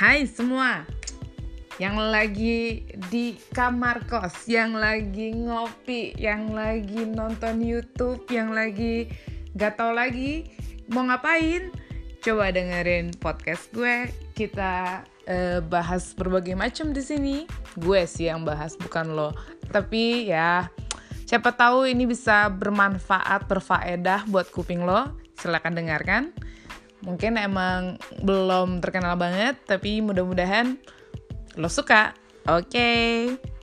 Hai semua yang lagi di kamar kos, yang lagi ngopi, yang lagi nonton YouTube, yang lagi gak tau lagi mau ngapain, coba dengerin podcast gue. Kita uh, bahas berbagai macam di sini. Gue sih yang bahas, bukan lo. Tapi ya, siapa tahu ini bisa bermanfaat, berfaedah buat kuping lo. Silahkan dengarkan. Mungkin emang belum terkenal banget, tapi mudah-mudahan lo suka. Oke. Okay.